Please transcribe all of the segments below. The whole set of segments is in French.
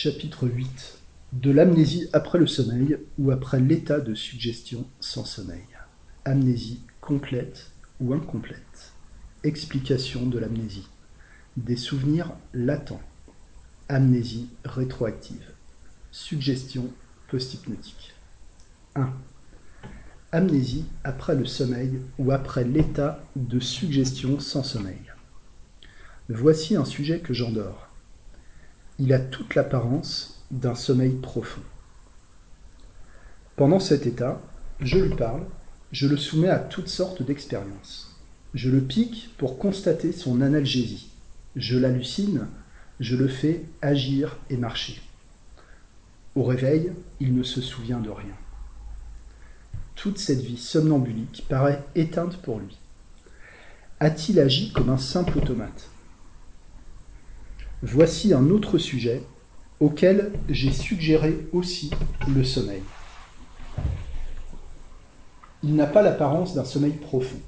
Chapitre 8 De l'amnésie après le sommeil ou après l'état de suggestion sans sommeil. Amnésie complète ou incomplète. Explication de l'amnésie. Des souvenirs latents. Amnésie rétroactive. Suggestion post-hypnotique. 1. Amnésie après le sommeil ou après l'état de suggestion sans sommeil. Voici un sujet que j'endors. Il a toute l'apparence d'un sommeil profond. Pendant cet état, je lui parle, je le soumets à toutes sortes d'expériences. Je le pique pour constater son analgésie. Je l'hallucine, je le fais agir et marcher. Au réveil, il ne se souvient de rien. Toute cette vie somnambulique paraît éteinte pour lui. A-t-il agi comme un simple automate? Voici un autre sujet auquel j'ai suggéré aussi le sommeil. Il n'a pas l'apparence d'un sommeil profond.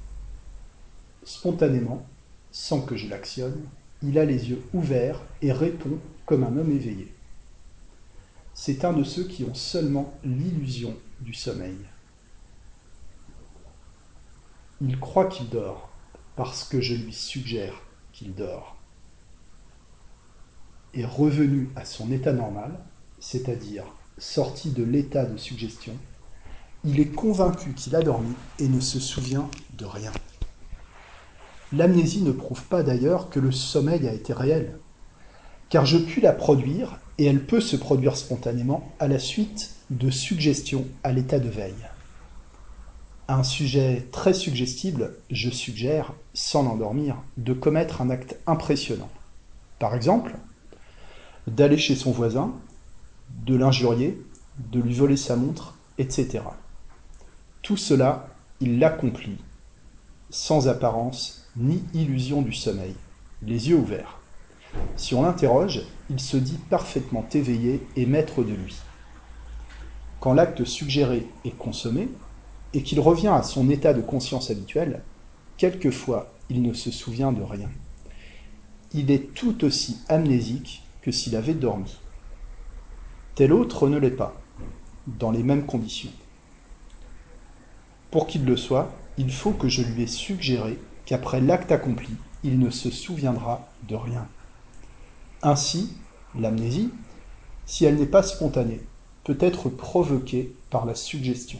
Spontanément, sans que je l'actionne, il a les yeux ouverts et répond comme un homme éveillé. C'est un de ceux qui ont seulement l'illusion du sommeil. Il croit qu'il dort parce que je lui suggère qu'il dort est revenu à son état normal, c'est-à-dire sorti de l'état de suggestion, il est convaincu qu'il a dormi et ne se souvient de rien. L'amnésie ne prouve pas d'ailleurs que le sommeil a été réel, car je puis la produire et elle peut se produire spontanément à la suite de suggestions à l'état de veille. un sujet très suggestible, je suggère, sans l'endormir, de commettre un acte impressionnant. Par exemple, d'aller chez son voisin, de l'injurier, de lui voler sa montre, etc. Tout cela, il l'accomplit, sans apparence ni illusion du sommeil, les yeux ouverts. Si on l'interroge, il se dit parfaitement éveillé et maître de lui. Quand l'acte suggéré est consommé, et qu'il revient à son état de conscience habituel, quelquefois il ne se souvient de rien. Il est tout aussi amnésique que s'il avait dormi. Tel autre ne l'est pas, dans les mêmes conditions. Pour qu'il le soit, il faut que je lui ai suggéré qu'après l'acte accompli, il ne se souviendra de rien. Ainsi, l'amnésie, si elle n'est pas spontanée, peut être provoquée par la suggestion.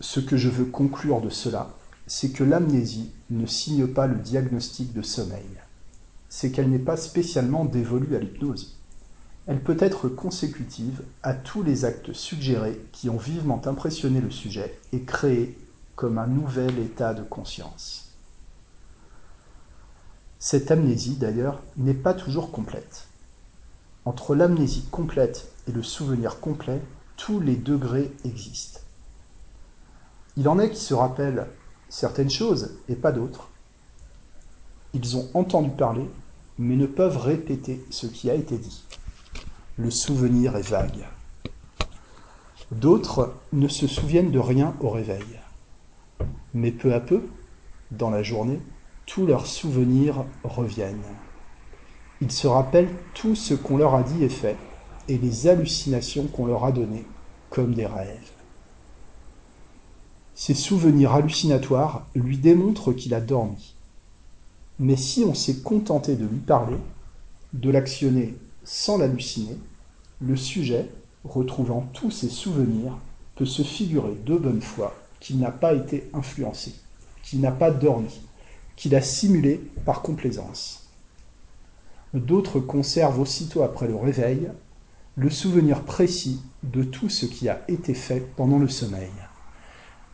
Ce que je veux conclure de cela, c'est que l'amnésie ne signe pas le diagnostic de sommeil c'est qu'elle n'est pas spécialement dévolue à l'hypnose. Elle peut être consécutive à tous les actes suggérés qui ont vivement impressionné le sujet et créé comme un nouvel état de conscience. Cette amnésie, d'ailleurs, n'est pas toujours complète. Entre l'amnésie complète et le souvenir complet, tous les degrés existent. Il en est qui se rappellent certaines choses et pas d'autres, ils ont entendu parler, mais ne peuvent répéter ce qui a été dit. Le souvenir est vague. D'autres ne se souviennent de rien au réveil. Mais peu à peu, dans la journée, tous leurs souvenirs reviennent. Ils se rappellent tout ce qu'on leur a dit et fait, et les hallucinations qu'on leur a données, comme des rêves. Ces souvenirs hallucinatoires lui démontrent qu'il a dormi, mais si on s'est contenté de lui parler, de l'actionner sans l'halluciner, le sujet, retrouvant tous ses souvenirs, peut se figurer de bonne foi qu'il n'a pas été influencé, qu'il n'a pas dormi, qu'il a simulé par complaisance. D'autres conservent aussitôt après le réveil le souvenir précis de tout ce qui a été fait pendant le sommeil,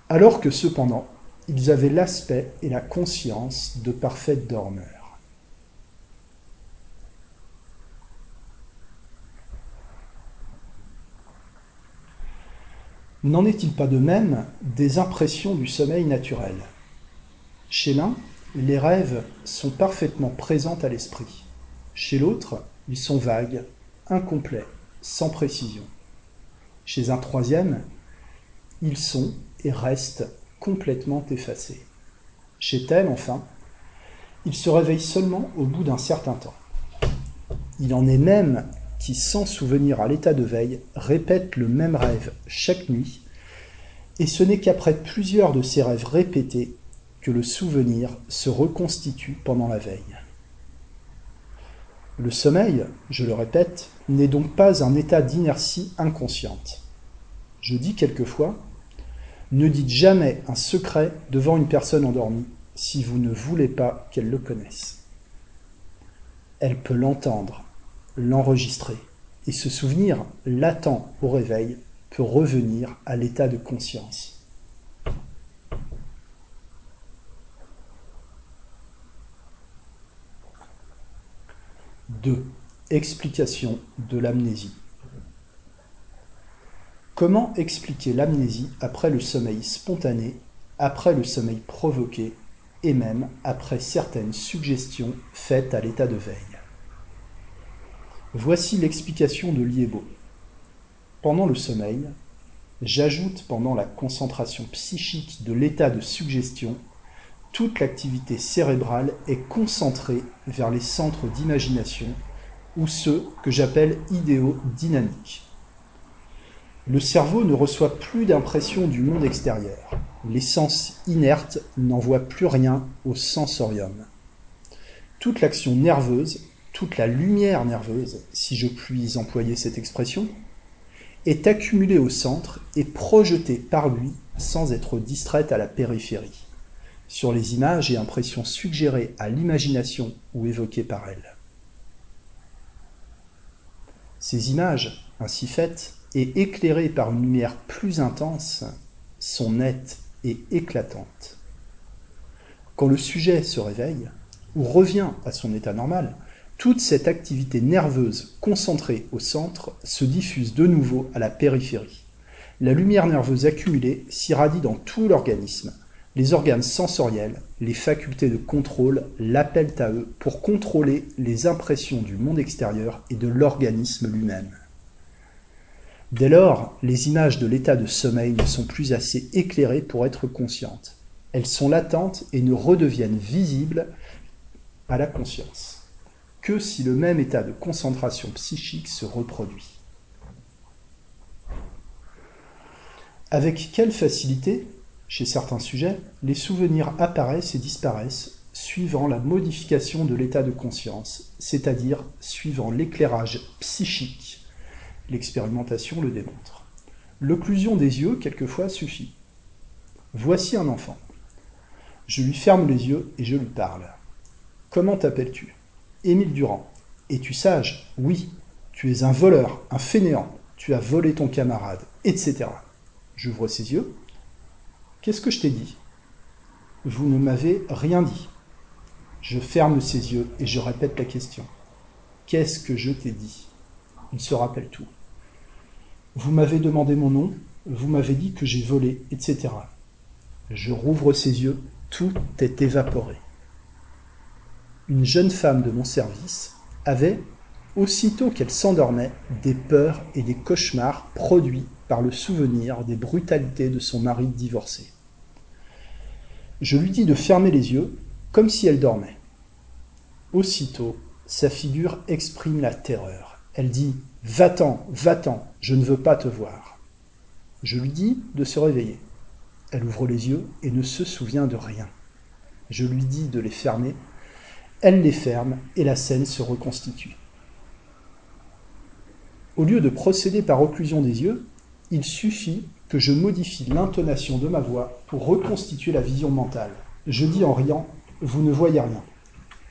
alors que cependant ils avaient l'aspect et la conscience de parfaits dormeurs. N'en est-il pas de même des impressions du sommeil naturel? Chez l'un, les rêves sont parfaitement présents à l'esprit. Chez l'autre, ils sont vagues, incomplets, sans précision. Chez un troisième, ils sont et restent complètement effacé. Chez tel, enfin, il se réveille seulement au bout d'un certain temps. Il en est même qui, sans souvenir à l'état de veille, répètent le même rêve chaque nuit, et ce n'est qu'après plusieurs de ces rêves répétés que le souvenir se reconstitue pendant la veille. Le sommeil, je le répète, n'est donc pas un état d'inertie inconsciente. Je dis quelquefois, ne dites jamais un secret devant une personne endormie si vous ne voulez pas qu'elle le connaisse. Elle peut l'entendre, l'enregistrer, et ce souvenir, latent au réveil, peut revenir à l'état de conscience. 2. Explication de l'amnésie. Comment expliquer l'amnésie après le sommeil spontané, après le sommeil provoqué et même après certaines suggestions faites à l'état de veille? Voici l'explication de Liebo. Pendant le sommeil, j'ajoute pendant la concentration psychique de l'état de suggestion toute l'activité cérébrale est concentrée vers les centres d'imagination ou ceux que j'appelle idéaux dynamiques. Le cerveau ne reçoit plus d'impression du monde extérieur. Les sens inertes n'envoient plus rien au sensorium. Toute l'action nerveuse, toute la lumière nerveuse, si je puis employer cette expression, est accumulée au centre et projetée par lui sans être distraite à la périphérie sur les images et impressions suggérées à l'imagination ou évoquées par elle. Ces images, ainsi faites et éclairées par une lumière plus intense, sont nettes et éclatantes. Quand le sujet se réveille ou revient à son état normal, toute cette activité nerveuse concentrée au centre se diffuse de nouveau à la périphérie. La lumière nerveuse accumulée s'irradie dans tout l'organisme, les organes sensoriels, les facultés de contrôle l'appellent à eux pour contrôler les impressions du monde extérieur et de l'organisme lui-même. Dès lors, les images de l'état de sommeil ne sont plus assez éclairées pour être conscientes. Elles sont latentes et ne redeviennent visibles à la conscience que si le même état de concentration psychique se reproduit. Avec quelle facilité chez certains sujets, les souvenirs apparaissent et disparaissent suivant la modification de l'état de conscience, c'est-à-dire suivant l'éclairage psychique. L'expérimentation le démontre. L'occlusion des yeux, quelquefois, suffit. Voici un enfant. Je lui ferme les yeux et je lui parle. Comment t'appelles-tu? Émile Durand. Es-tu sage? Oui. Tu es un voleur, un fainéant. Tu as volé ton camarade, etc. J'ouvre ses yeux, Qu'est-ce que je t'ai dit? Vous ne m'avez rien dit. Je ferme ses yeux et je répète la question. Qu'est-ce que je t'ai dit? Il se rappelle tout. Vous m'avez demandé mon nom, vous m'avez dit que j'ai volé, etc. Je rouvre ses yeux, tout est évaporé. Une jeune femme de mon service avait, aussitôt qu'elle s'endormait, des peurs et des cauchemars produits par le souvenir des brutalités de son mari divorcé. Je lui dis de fermer les yeux, comme si elle dormait. Aussitôt, sa figure exprime la terreur. Elle dit Va-t'en, va-t'en, je ne veux pas te voir. Je lui dis de se réveiller. Elle ouvre les yeux et ne se souvient de rien. Je lui dis de les fermer. Elle les ferme et la scène se reconstitue. Au lieu de procéder par occlusion des yeux, il suffit que je modifie l'intonation de ma voix pour reconstituer la vision mentale. Je dis en riant Vous ne voyez rien.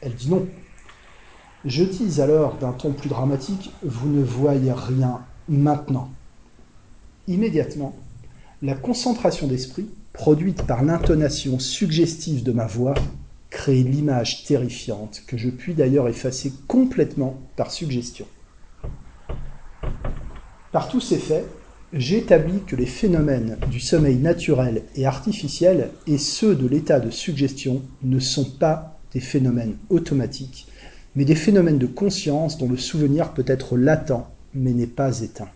Elle dit non. Je dis alors d'un ton plus dramatique Vous ne voyez rien maintenant. Immédiatement, la concentration d'esprit, produite par l'intonation suggestive de ma voix, crée l'image terrifiante que je puis d'ailleurs effacer complètement par suggestion. Par tous ces faits, j'établis que les phénomènes du sommeil naturel et artificiel et ceux de l'état de suggestion ne sont pas des phénomènes automatiques, mais des phénomènes de conscience dont le souvenir peut être latent mais n'est pas éteint.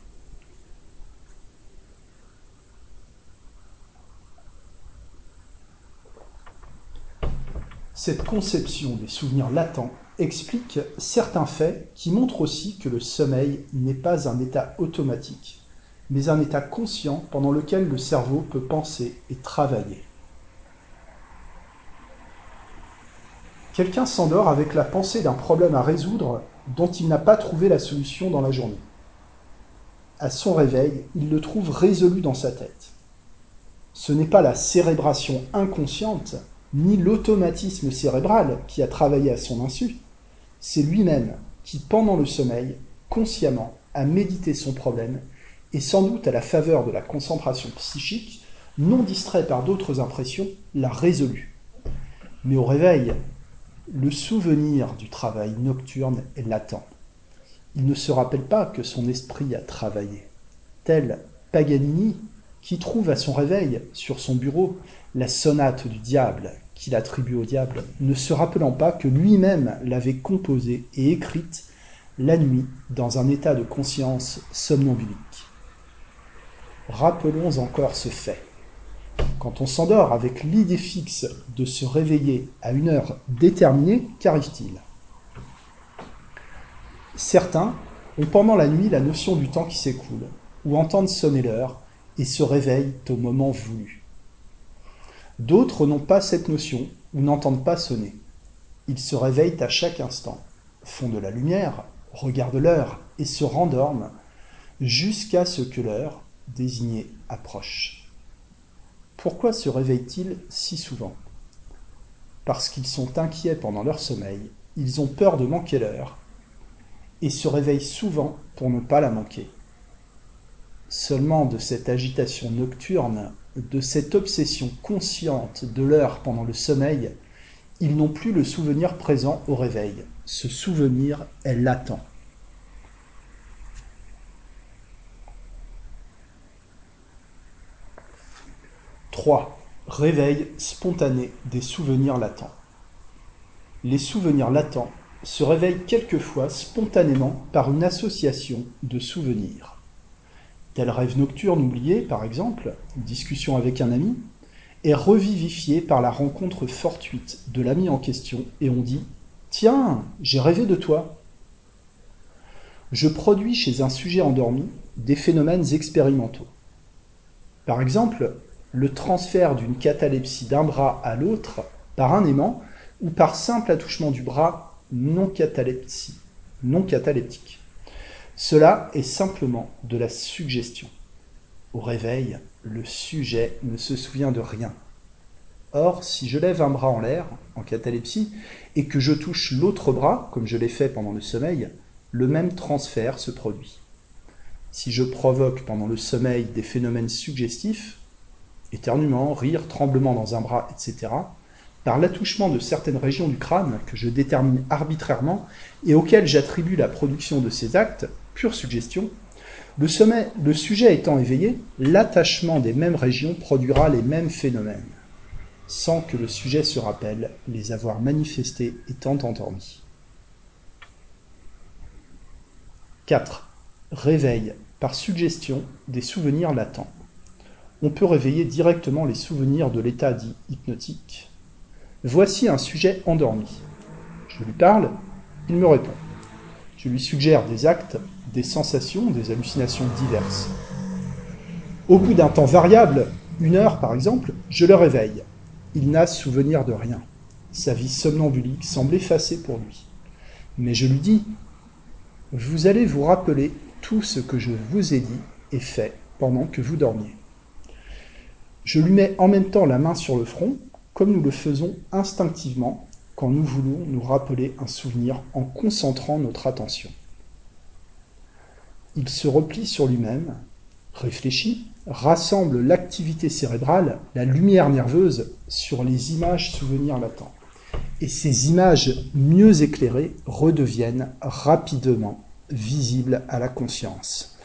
Cette conception des souvenirs latents explique certains faits qui montrent aussi que le sommeil n'est pas un état automatique, mais un état conscient pendant lequel le cerveau peut penser et travailler. Quelqu'un s'endort avec la pensée d'un problème à résoudre dont il n'a pas trouvé la solution dans la journée. À son réveil, il le trouve résolu dans sa tête. Ce n'est pas la cérébration inconsciente, ni l'automatisme cérébral qui a travaillé à son insu, c'est lui-même qui, pendant le sommeil, consciemment, a médité son problème et sans doute à la faveur de la concentration psychique, non distrait par d'autres impressions, l'a résolu. Mais au réveil, le souvenir du travail nocturne est latent. Il ne se rappelle pas que son esprit a travaillé. Tel Paganini, qui trouve à son réveil, sur son bureau, la sonate du diable qu'il attribue au diable, ne se rappelant pas que lui-même l'avait composée et écrite la nuit dans un état de conscience somnambulique. Rappelons encore ce fait. Quand on s'endort avec l'idée fixe de se réveiller à une heure déterminée, qu'arrive-t-il? Certains ont pendant la nuit la notion du temps qui s'écoule, ou entendent sonner l'heure et se réveillent au moment voulu. D'autres n'ont pas cette notion ou n'entendent pas sonner. Ils se réveillent à chaque instant, font de la lumière, regardent l'heure et se rendorment jusqu'à ce que l'heure désignée approche. Pourquoi se réveillent-ils si souvent? Parce qu'ils sont inquiets pendant leur sommeil, ils ont peur de manquer l'heure et se réveillent souvent pour ne pas la manquer. Seulement de cette agitation nocturne de cette obsession consciente de l'heure pendant le sommeil, ils n'ont plus le souvenir présent au réveil. Ce souvenir est latent. « 3. Réveil spontané des souvenirs latents. Les souvenirs latents se réveillent quelquefois spontanément par une association de souvenirs tel rêve nocturne oublié, par exemple, discussion avec un ami, est revivifié par la rencontre fortuite de l'ami en question et on dit Tiens, j'ai rêvé de toi. Je produis chez un sujet endormi des phénomènes expérimentaux. Par exemple, le transfert d'une catalepsie d'un bras à l'autre par un aimant ou par simple attouchement du bras non catalepsie, non cataleptique. Cela est simplement de la suggestion. Au réveil, le sujet ne se souvient de rien. Or, si je lève un bras en l'air, en catalepsie, et que je touche l'autre bras, comme je l'ai fait pendant le sommeil, le même transfert se produit. Si je provoque pendant le sommeil des phénomènes suggestifs, éternuement, rire, tremblement dans un bras, etc., par l'attouchement de certaines régions du crâne que je détermine arbitrairement et auxquelles j'attribue la production de ces actes, pure suggestion, le, sujet étant éveillé, l'attachement des mêmes régions produira les mêmes phénomènes, sans que le sujet se rappelle les avoir manifestés étant endormi. 4. Réveil par suggestion des souvenirs latents. On peut réveiller directement les souvenirs de l'état dit hypnotique, Voici un sujet endormi. Je lui parle, il me répond. Je lui suggère des actes, des sensations, des hallucinations diverses. Au bout d'un temps variable, une heure par exemple, je le réveille. Il n'a souvenir de rien. Sa vie somnambulique semble effacée pour lui. Mais je lui dis, vous allez vous rappeler tout ce que je vous ai dit et fait pendant que vous dormiez. Je lui mets en même temps la main sur le front comme nous le faisons instinctivement quand nous voulons nous rappeler un souvenir en concentrant notre attention. Il se replie sur lui-même, réfléchit, rassemble l'activité cérébrale, la lumière nerveuse, sur les images souvenirs latents. Et ces images mieux éclairées redeviennent rapidement visibles à la conscience.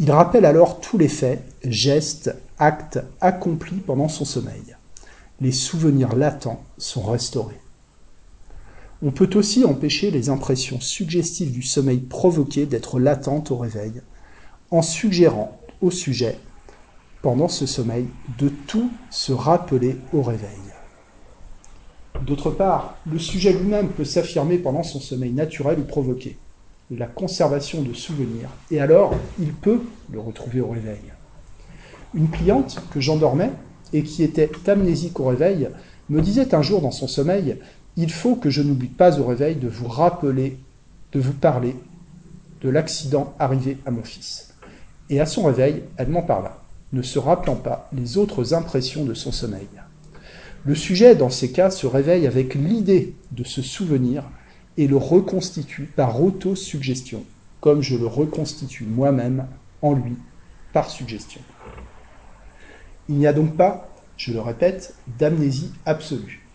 Il rappelle alors tous les faits, gestes, actes accomplis pendant son sommeil les souvenirs latents sont restaurés. On peut aussi empêcher les impressions suggestives du sommeil provoquées d'être latentes au réveil, en suggérant au sujet, pendant ce sommeil, de tout se rappeler au réveil. D'autre part, le sujet lui-même peut s'affirmer pendant son sommeil naturel ou provoqué, la conservation de souvenirs, et alors il peut le retrouver au réveil. Une cliente que j'endormais et qui était amnésique au réveil me disait un jour dans son sommeil Il faut que je n'oublie pas au réveil de vous rappeler, de vous parler de l'accident arrivé à mon fils. Et à son réveil, elle m'en parla, ne se rappelant pas les autres impressions de son sommeil. Le sujet, dans ces cas, se réveille avec l'idée de se souvenir et le reconstitue par autosuggestion, comme je le reconstitue moi-même en lui par suggestion. Il n'y a donc pas, je le répète, d'amnésie absolue.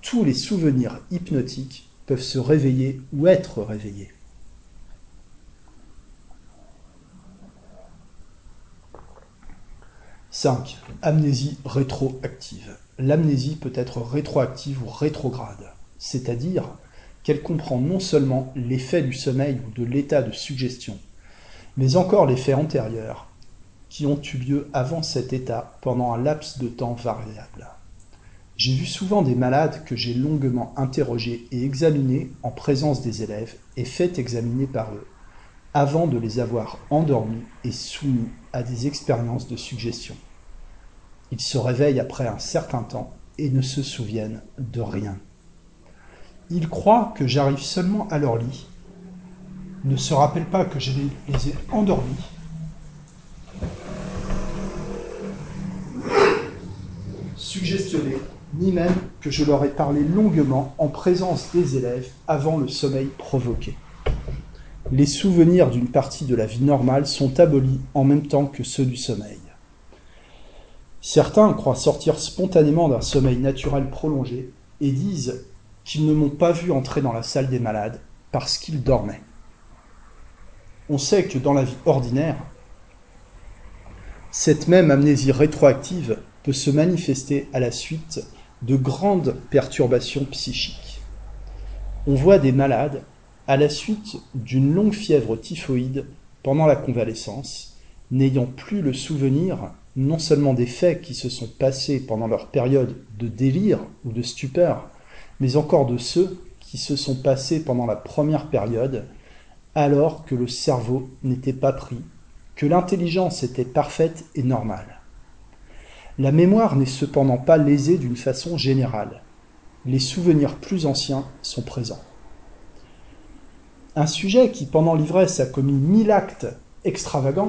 Tous les souvenirs hypnotiques peuvent se réveiller ou être réveillés. 5. Amnésie rétroactive. L'amnésie peut être rétroactive ou rétrograde, c'est-à-dire qu'elle comprend non seulement l'effet du sommeil ou de l'état de suggestion, mais encore les faits antérieurs qui ont eu lieu avant cet état pendant un laps de temps variable. J'ai vu souvent des malades que j'ai longuement interrogés et examinés en présence des élèves et fait examiner par eux, avant de les avoir endormis et soumis à des expériences de suggestion. Ils se réveillent après un certain temps et ne se souviennent de rien. Ils croient que j'arrive seulement à leur lit, ne se rappellent pas que je les ai endormis, suggestionnés, ni même que je leur ai parlé longuement en présence des élèves avant le sommeil provoqué. Les souvenirs d'une partie de la vie normale sont abolis en même temps que ceux du sommeil. Certains croient sortir spontanément d'un sommeil naturel prolongé et disent qu'ils ne m'ont pas vu entrer dans la salle des malades parce qu'ils dormaient. On sait que dans la vie ordinaire, cette même amnésie rétroactive peut se manifester à la suite de grandes perturbations psychiques. On voit des malades à la suite d'une longue fièvre typhoïde pendant la convalescence, n'ayant plus le souvenir non seulement des faits qui se sont passés pendant leur période de délire ou de stupeur, mais encore de ceux qui se sont passés pendant la première période, alors que le cerveau n'était pas pris, que l'intelligence était parfaite et normale. La mémoire n'est cependant pas lésée d'une façon générale. Les souvenirs plus anciens sont présents. Un sujet qui, pendant l'ivresse, a commis mille actes extravagants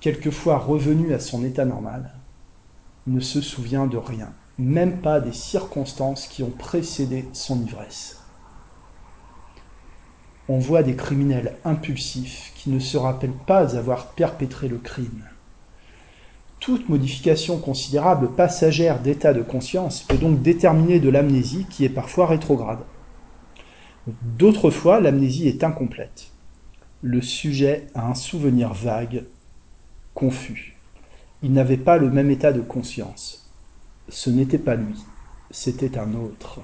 quelquefois revenu à son état normal, ne se souvient de rien, même pas des circonstances qui ont précédé son ivresse. On voit des criminels impulsifs qui ne se rappellent pas avoir perpétré le crime. Toute modification considérable passagère d'état de conscience peut donc déterminer de l'amnésie qui est parfois rétrograde. D'autres fois, l'amnésie est incomplète. Le sujet a un souvenir vague confus. Il n'avait pas le même état de conscience. Ce n'était pas lui, c'était un autre.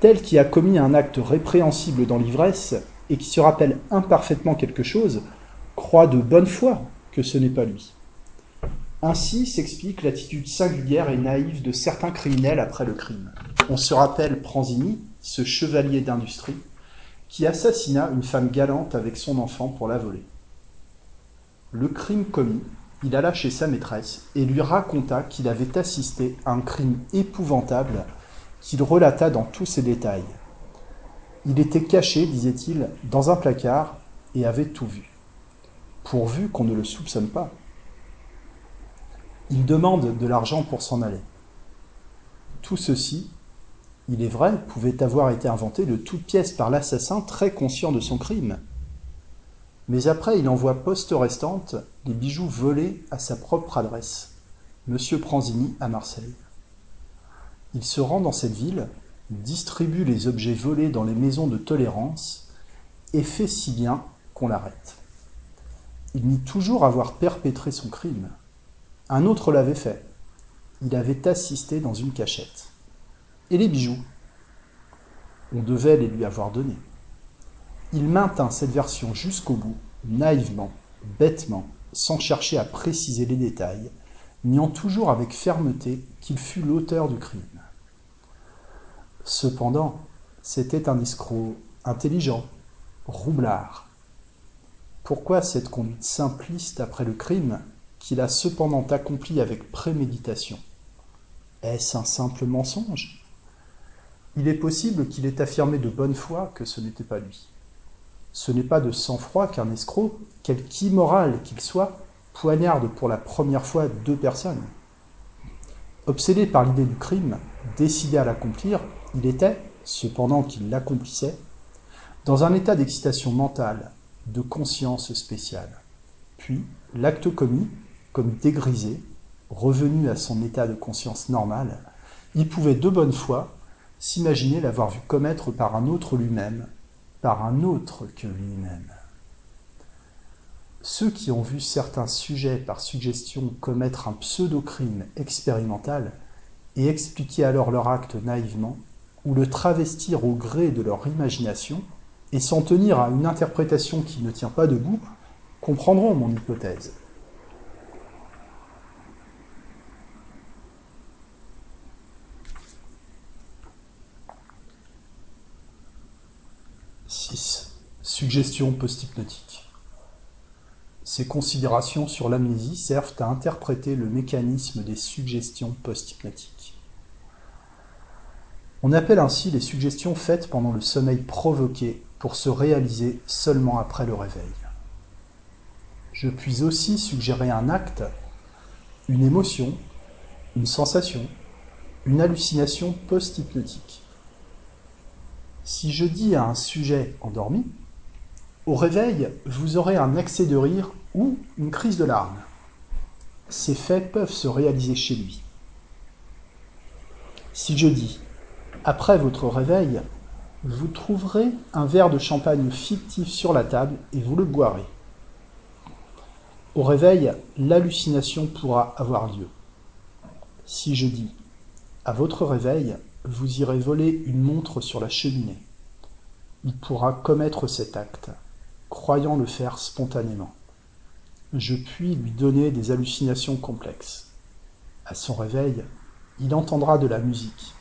Tel qui a commis un acte répréhensible dans l'ivresse et qui se rappelle imparfaitement quelque chose, croit de bonne foi que ce n'est pas lui. Ainsi s'explique l'attitude singulière et naïve de certains criminels après le crime. On se rappelle Pranzini, ce chevalier d'industrie, qui assassina une femme galante avec son enfant pour la voler. Le crime commis, il alla chez sa maîtresse et lui raconta qu'il avait assisté à un crime épouvantable qu'il relata dans tous ses détails. Il était caché, disait-il, dans un placard et avait tout vu. Pourvu qu'on ne le soupçonne pas. Il demande de l'argent pour s'en aller. Tout ceci, il est vrai, pouvait avoir été inventé de toutes pièces par l'assassin très conscient de son crime. Mais après, il envoie poste restante les bijoux volés à sa propre adresse, Monsieur Pranzini à Marseille. Il se rend dans cette ville, distribue les objets volés dans les maisons de tolérance et fait si bien qu'on l'arrête. Il nie toujours avoir perpétré son crime. Un autre l'avait fait. Il avait assisté dans une cachette. Et les bijoux? On devait les lui avoir donnés. Il maintint cette version jusqu'au bout, naïvement, bêtement, sans chercher à préciser les détails, niant toujours avec fermeté qu'il fut l'auteur du crime. Cependant, c'était un escroc intelligent, roublard. Pourquoi cette conduite simpliste après le crime? Qu'il a cependant accompli avec préméditation Est-ce un simple mensonge? Il est possible qu'il ait affirmé de bonne foi que ce n'était pas lui. Ce n'est pas de sang-froid qu'un escroc, quelque immoral qu'il soit, poignarde pour la première fois deux personnes. Obsédé par l'idée du crime, décidé à l'accomplir, il était, cependant qu'il l'accomplissait, dans un état d'excitation mentale, de conscience spéciale. Puis, l'acte commis, comme dégrisé, revenu à son état de conscience normal, il pouvait de bonne foi s'imaginer l'avoir vu commettre par un autre lui-même, par un autre que lui-même. Ceux qui ont vu certains sujets par suggestion commettre un pseudo-crime expérimental et expliquer alors leur acte naïvement, ou le travestir au gré de leur imagination, et s'en tenir à une interprétation qui ne tient pas debout, comprendront mon hypothèse. « 6. Suggestion post-hypnotique. Ces considérations sur l'amnésie servent à interpréter le mécanisme des suggestions post-hypnotiques. On appelle ainsi les suggestions faites pendant le sommeil provoqué pour se réaliser seulement après le réveil. Je puis aussi suggérer un acte, une émotion, une sensation, une hallucination post-hypnotique. Si je dis à un sujet endormi, au réveil, vous aurez un accès de rire ou une crise de larmes. Ces faits peuvent se réaliser chez lui. Si je dis, après votre réveil, vous trouverez un verre de champagne fictif sur la table et vous le boirez. Au réveil, l'hallucination pourra avoir lieu. Si je dis, à votre réveil, vous irez voler une montre sur la cheminée, il pourra commettre cet acte croyant le faire spontanément. Je puis lui donner des hallucinations complexes. À son réveil, il entendra de la musique.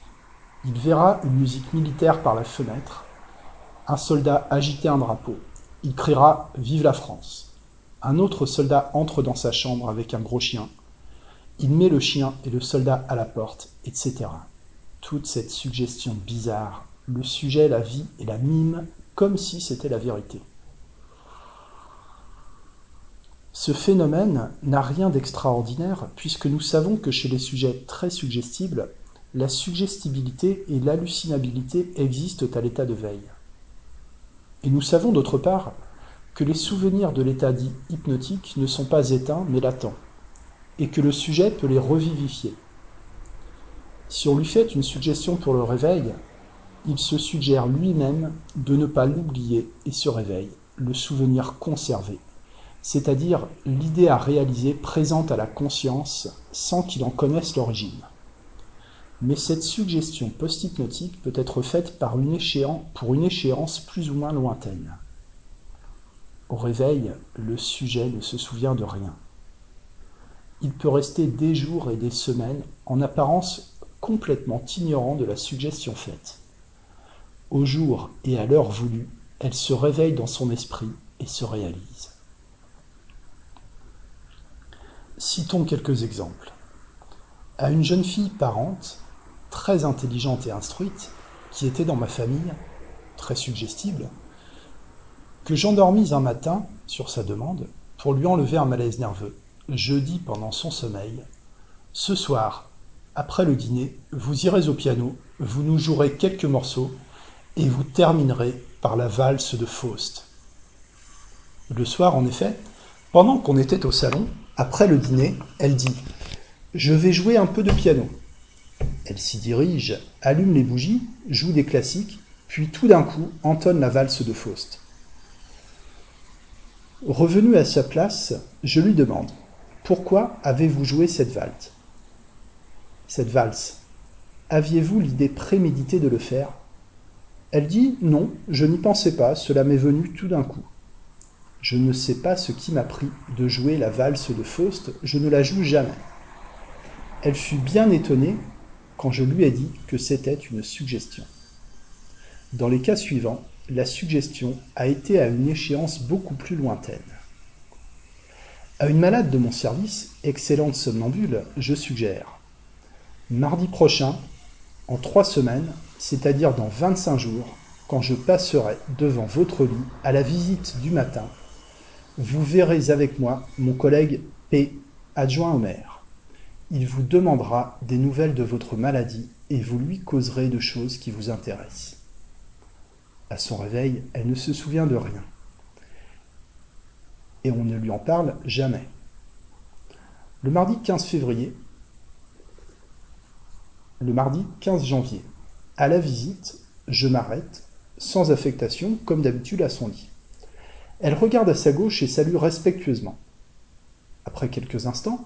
Il verra une musique militaire par la fenêtre, un soldat agiter un drapeau. Il criera Vive la France. Un autre soldat entre dans sa chambre avec un gros chien. Il met le chien et le soldat à la porte, etc. Toute cette suggestion bizarre, le sujet la vit et la mime comme si c'était la vérité. Ce phénomène n'a rien d'extraordinaire puisque nous savons que chez les sujets très suggestibles, la suggestibilité et l'hallucinabilité existent à l'état de veille. Et nous savons d'autre part que les souvenirs de l'état dit hypnotique ne sont pas éteints mais latents, et que le sujet peut les revivifier. Si on lui fait une suggestion pour le réveil, il se suggère lui-même de ne pas l'oublier et se réveille, le souvenir conservé c'est-à-dire l'idée à réaliser présente à la conscience sans qu'il en connaisse l'origine. Mais cette suggestion post-hypnotique peut être faite par une pour une échéance plus ou moins lointaine. Au réveil, le sujet ne se souvient de rien. Il peut rester des jours et des semaines en apparence complètement ignorant de la suggestion faite. Au jour et à l'heure voulue, elle se réveille dans son esprit et se réalise. Citons quelques exemples. À une jeune fille parente, très intelligente et instruite, qui était dans ma famille, très suggestible, que j'endormis un matin, sur sa demande, pour lui enlever un malaise nerveux, je dis pendant son sommeil Ce soir, après le dîner, vous irez au piano, vous nous jouerez quelques morceaux, et vous terminerez par la valse de Faust. Le soir, en effet, pendant qu'on était au salon, après le dîner, elle dit Je vais jouer un peu de piano. Elle s'y dirige, allume les bougies, joue des classiques, puis tout d'un coup entonne la valse de Faust. Revenu à sa place, je lui demande Pourquoi avez-vous joué cette valse? Cette valse Aviez-vous l'idée préméditée de le faire? Elle dit Non, je n'y pensais pas, cela m'est venu tout d'un coup. Je ne sais pas ce qui m'a pris de jouer la valse de Faust, je ne la joue jamais. Elle fut bien étonnée quand je lui ai dit que c'était une suggestion. Dans les cas suivants, la suggestion a été à une échéance beaucoup plus lointaine. À une malade de mon service, excellente somnambule, je suggère Mardi prochain, en trois semaines, c'est-à-dire dans 25 jours, quand je passerai devant votre lit à la visite du matin, vous verrez avec moi mon collègue P, adjoint au maire. Il vous demandera des nouvelles de votre maladie et vous lui causerez de choses qui vous intéressent. À son réveil, elle ne se souvient de rien. Et on ne lui en parle jamais. Le mardi 15 février, le mardi 15 janvier, à la visite, je m'arrête, sans affectation, comme d'habitude à son lit. Elle regarde à sa gauche et salue respectueusement. Après quelques instants,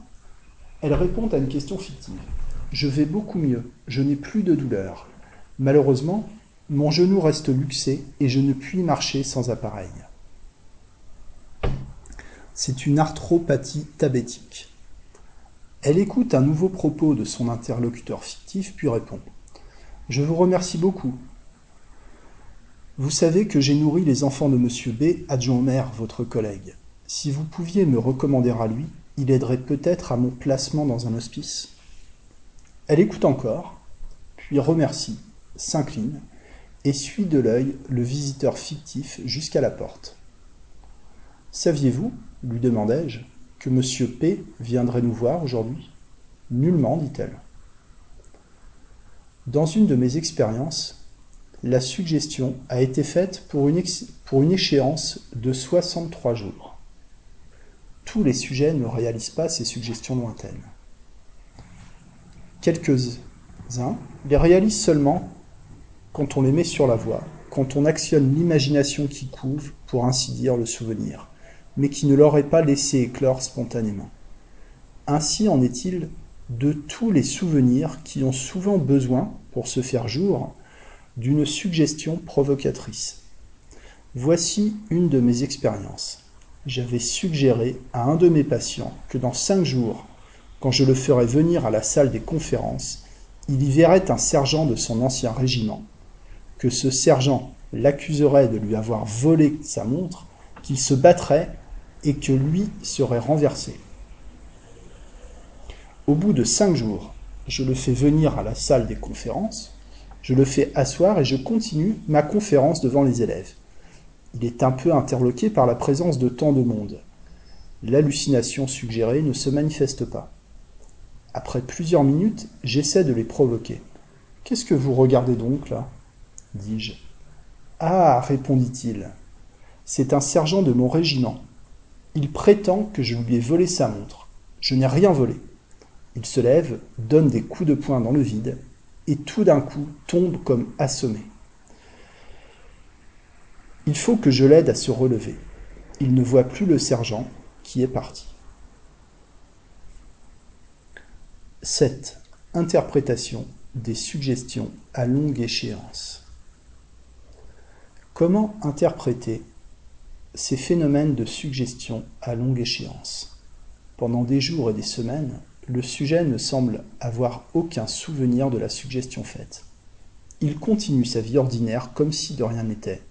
elle répond à une question fictive. Je vais beaucoup mieux, je n'ai plus de douleur. Malheureusement, mon genou reste luxé et je ne puis marcher sans appareil. C'est une arthropathie tabétique. Elle écoute un nouveau propos de son interlocuteur fictif, puis répond Je vous remercie beaucoup. Vous savez que j'ai nourri les enfants de Monsieur B, adjoint au maire, votre collègue. Si vous pouviez me recommander à lui, il aiderait peut-être à mon placement dans un hospice. Elle écoute encore, puis remercie, s'incline, et suit de l'œil le visiteur fictif jusqu'à la porte. Saviez-vous, lui demandai-je, que Monsieur P viendrait nous voir aujourd'hui? Nullement, dit-elle. Dans une de mes expériences, la suggestion a été faite pour une, échéance de 63 jours. Tous les sujets ne réalisent pas ces suggestions lointaines. Quelques-uns les réalisent seulement quand on les met sur la voie, quand on actionne l'imagination qui couve, pour ainsi dire, le souvenir mais qui ne l'aurait pas laissé éclore spontanément. Ainsi en est-il de tous les souvenirs qui ont souvent besoin, pour se faire jour, d'une suggestion provocatrice. Voici une de mes expériences. J'avais suggéré à un de mes patients que dans cinq jours, quand je le ferais venir à la salle des conférences, il y verrait un sergent de son ancien régiment, que ce sergent l'accuserait de lui avoir volé sa montre, qu'il se battrait et que lui serait renversé. Au bout de cinq jours, je le fais venir à la salle des conférences, je le fais asseoir et je continue ma conférence devant les élèves. Il est un peu interloqué par la présence de tant de monde. L'hallucination suggérée ne se manifeste pas. Après plusieurs minutes, j'essaie de les provoquer. Qu'est-ce que vous regardez donc là? dis-je. Ah, répondit-il, c'est un sergent de mon régiment. Il prétend que je lui ai volé sa montre. Je n'ai rien volé. Il se lève, donne des coups de poing dans le vide, et tout d'un coup tombe comme assommé. Il faut que je l'aide à se relever. Il ne voit plus le sergent, qui est parti. 7. Interprétation des suggestions à longue échéance. Comment interpréter ces phénomènes de suggestion à longue échéance? Pendant des jours et des semaines, le sujet ne semble avoir aucun souvenir de la suggestion faite. Il continue sa vie ordinaire comme si de rien n'était.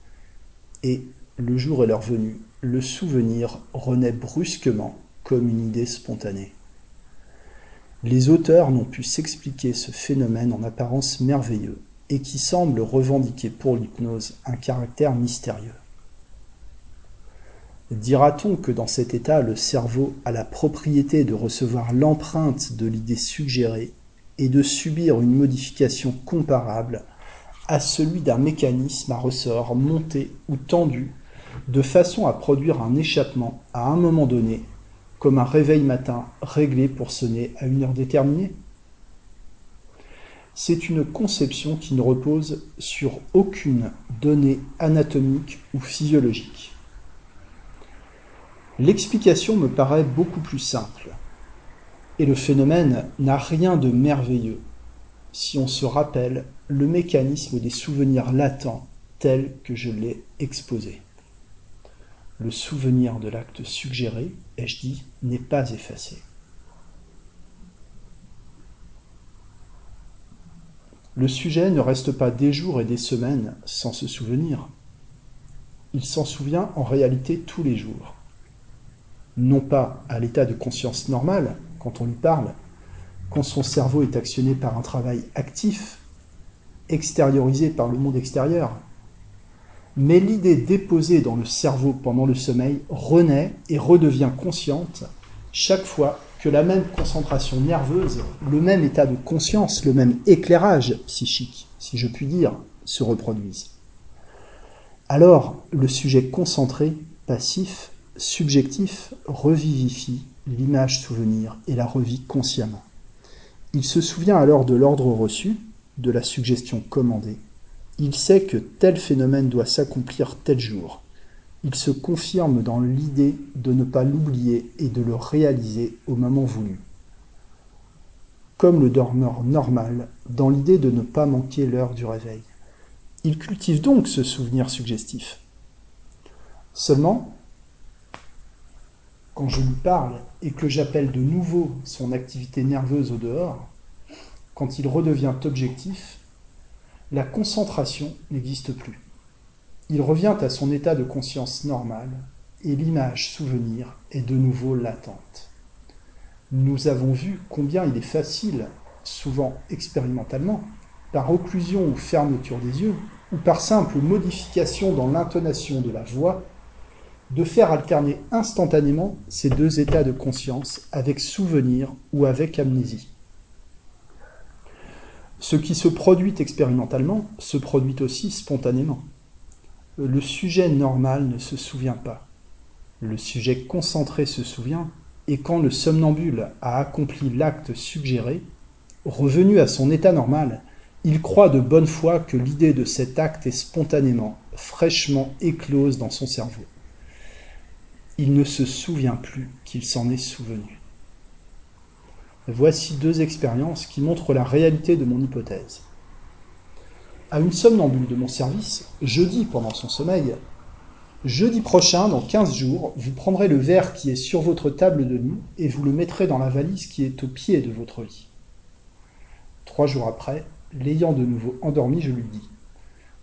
Et, le jour est l'heure venue, le souvenir renaît brusquement comme une idée spontanée. Les auteurs n'ont pu s'expliquer ce phénomène en apparence merveilleux et qui semble revendiquer pour l'hypnose un caractère mystérieux. Dira-t-on que dans cet état, le cerveau a la propriété de recevoir l'empreinte de l'idée suggérée et de subir une modification comparable à celui d'un mécanisme à ressort monté ou tendu de façon à produire un échappement à un moment donné, comme un réveil matin réglé pour sonner à une heure déterminée? C'est une conception qui ne repose sur aucune donnée anatomique ou physiologique. L'explication me paraît beaucoup plus simple. Et le phénomène n'a rien de merveilleux si on se rappelle le mécanisme des souvenirs latents tel que je l'ai exposé. Le souvenir de l'acte suggéré, ai-je dit, n'est pas effacé. Le sujet ne reste pas des jours et des semaines sans se souvenir. Il s'en souvient en réalité tous les jours. Non pas à l'état de conscience normale, quand on lui parle, quand son cerveau est actionné par un travail actif, extériorisé par le monde extérieur, mais l'idée déposée dans le cerveau pendant le sommeil renaît et redevient consciente chaque fois que la même concentration nerveuse, le même état de conscience, le même éclairage psychique, si je puis dire, se reproduisent. Alors, le sujet concentré, passif, subjectif, revivifie l'image souvenir et la revit consciemment. Il se souvient alors de l'ordre reçu, de la suggestion commandée. Il sait que tel phénomène doit s'accomplir tel jour, il se confirme dans l'idée de ne pas l'oublier et de le réaliser au moment voulu. Comme le dormeur normal, dans l'idée de ne pas manquer l'heure du réveil. Il cultive donc ce souvenir suggestif. Seulement, quand je lui parle et que j'appelle de nouveau son activité nerveuse au dehors, quand il redevient objectif, la concentration n'existe plus. Il revient à son état de conscience normal et l'image souvenir est de nouveau latente. Nous avons vu combien il est facile, souvent expérimentalement, par occlusion ou fermeture des yeux, ou par simple modification dans l'intonation de la voix, de faire alterner instantanément ces deux états de conscience avec souvenir ou avec amnésie. Ce qui se produit expérimentalement se produit aussi spontanément le sujet normal ne se souvient pas. Le sujet concentré se souvient, et quand le somnambule a accompli l'acte suggéré, revenu à son état normal, il croit de bonne foi que l'idée de cet acte est spontanément, fraîchement éclose dans son cerveau. Il ne se souvient plus qu'il s'en est souvenu. Voici deux expériences qui montrent la réalité de mon hypothèse à une somnambule de mon service, jeudi pendant son sommeil, Jeudi prochain, dans 15 jours, vous prendrez le verre qui est sur votre table de nuit et vous le mettrez dans la valise qui est au pied de votre lit. Trois jours après, l'ayant de nouveau endormi, je lui dis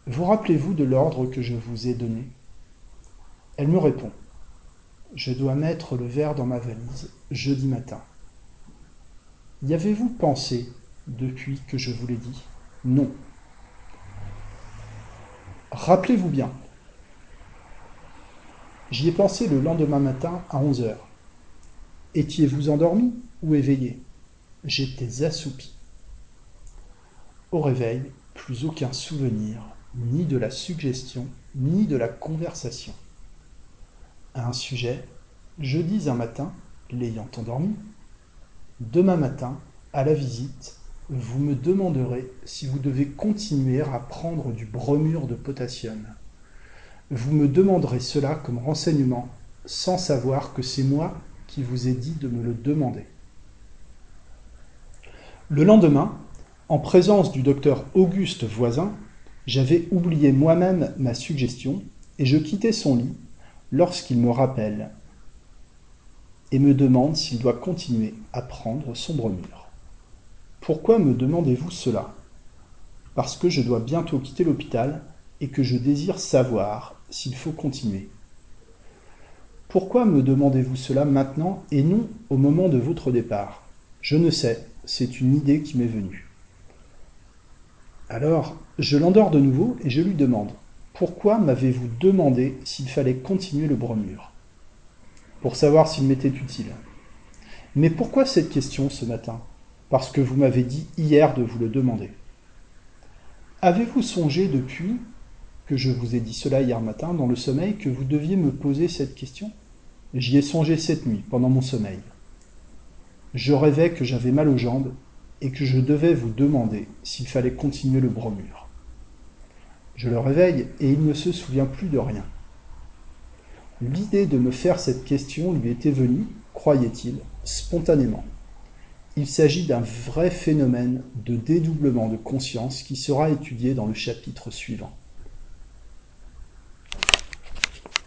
Vous rappelez-vous de l'ordre que je vous ai donné? Elle me répond Je dois mettre le verre dans ma valise jeudi matin. Y avez-vous pensé depuis que je vous l'ai dit? Non. Rappelez-vous bien. J'y ai pensé le lendemain matin à 11 heures. Étiez-vous endormi ou éveillé? J'étais assoupi. Au réveil, plus aucun souvenir, ni de la suggestion, ni de la conversation. Un sujet, je dis un matin, l'ayant endormi, demain matin, à la visite, vous me demanderez si vous devez continuer à prendre du bromure de potassium. Vous me demanderez cela comme renseignement, sans savoir que c'est moi qui vous ai dit de me le demander. Le lendemain, en présence du docteur Auguste Voisin, j'avais oublié moi-même ma suggestion et je quittais son lit lorsqu'il me rappelle et me demande s'il doit continuer à prendre son bromure. Pourquoi me demandez-vous cela? Parce que je dois bientôt quitter l'hôpital et que je désire savoir s'il faut continuer. Pourquoi me demandez-vous cela maintenant et non au moment de votre départ? Je ne sais, c'est une idée qui m'est venue. Alors, je l'endors de nouveau et je lui demande Pourquoi m'avez-vous demandé s'il fallait continuer le bromure? Pour savoir s'il m'était utile. Mais pourquoi cette question ce matin? Parce que vous m'avez dit hier de vous le demander. Avez-vous songé depuis que je vous ai dit cela hier matin dans le sommeil que vous deviez me poser cette question? J'y ai songé cette nuit, pendant mon sommeil. Je rêvais que j'avais mal aux jambes et que je devais vous demander s'il fallait continuer le bromure. Je le réveille et il ne se souvient plus de rien. L'idée de me faire cette question lui était venue, croyait-il, spontanément. Il s'agit d'un vrai phénomène de dédoublement de conscience qui sera étudié dans le chapitre suivant.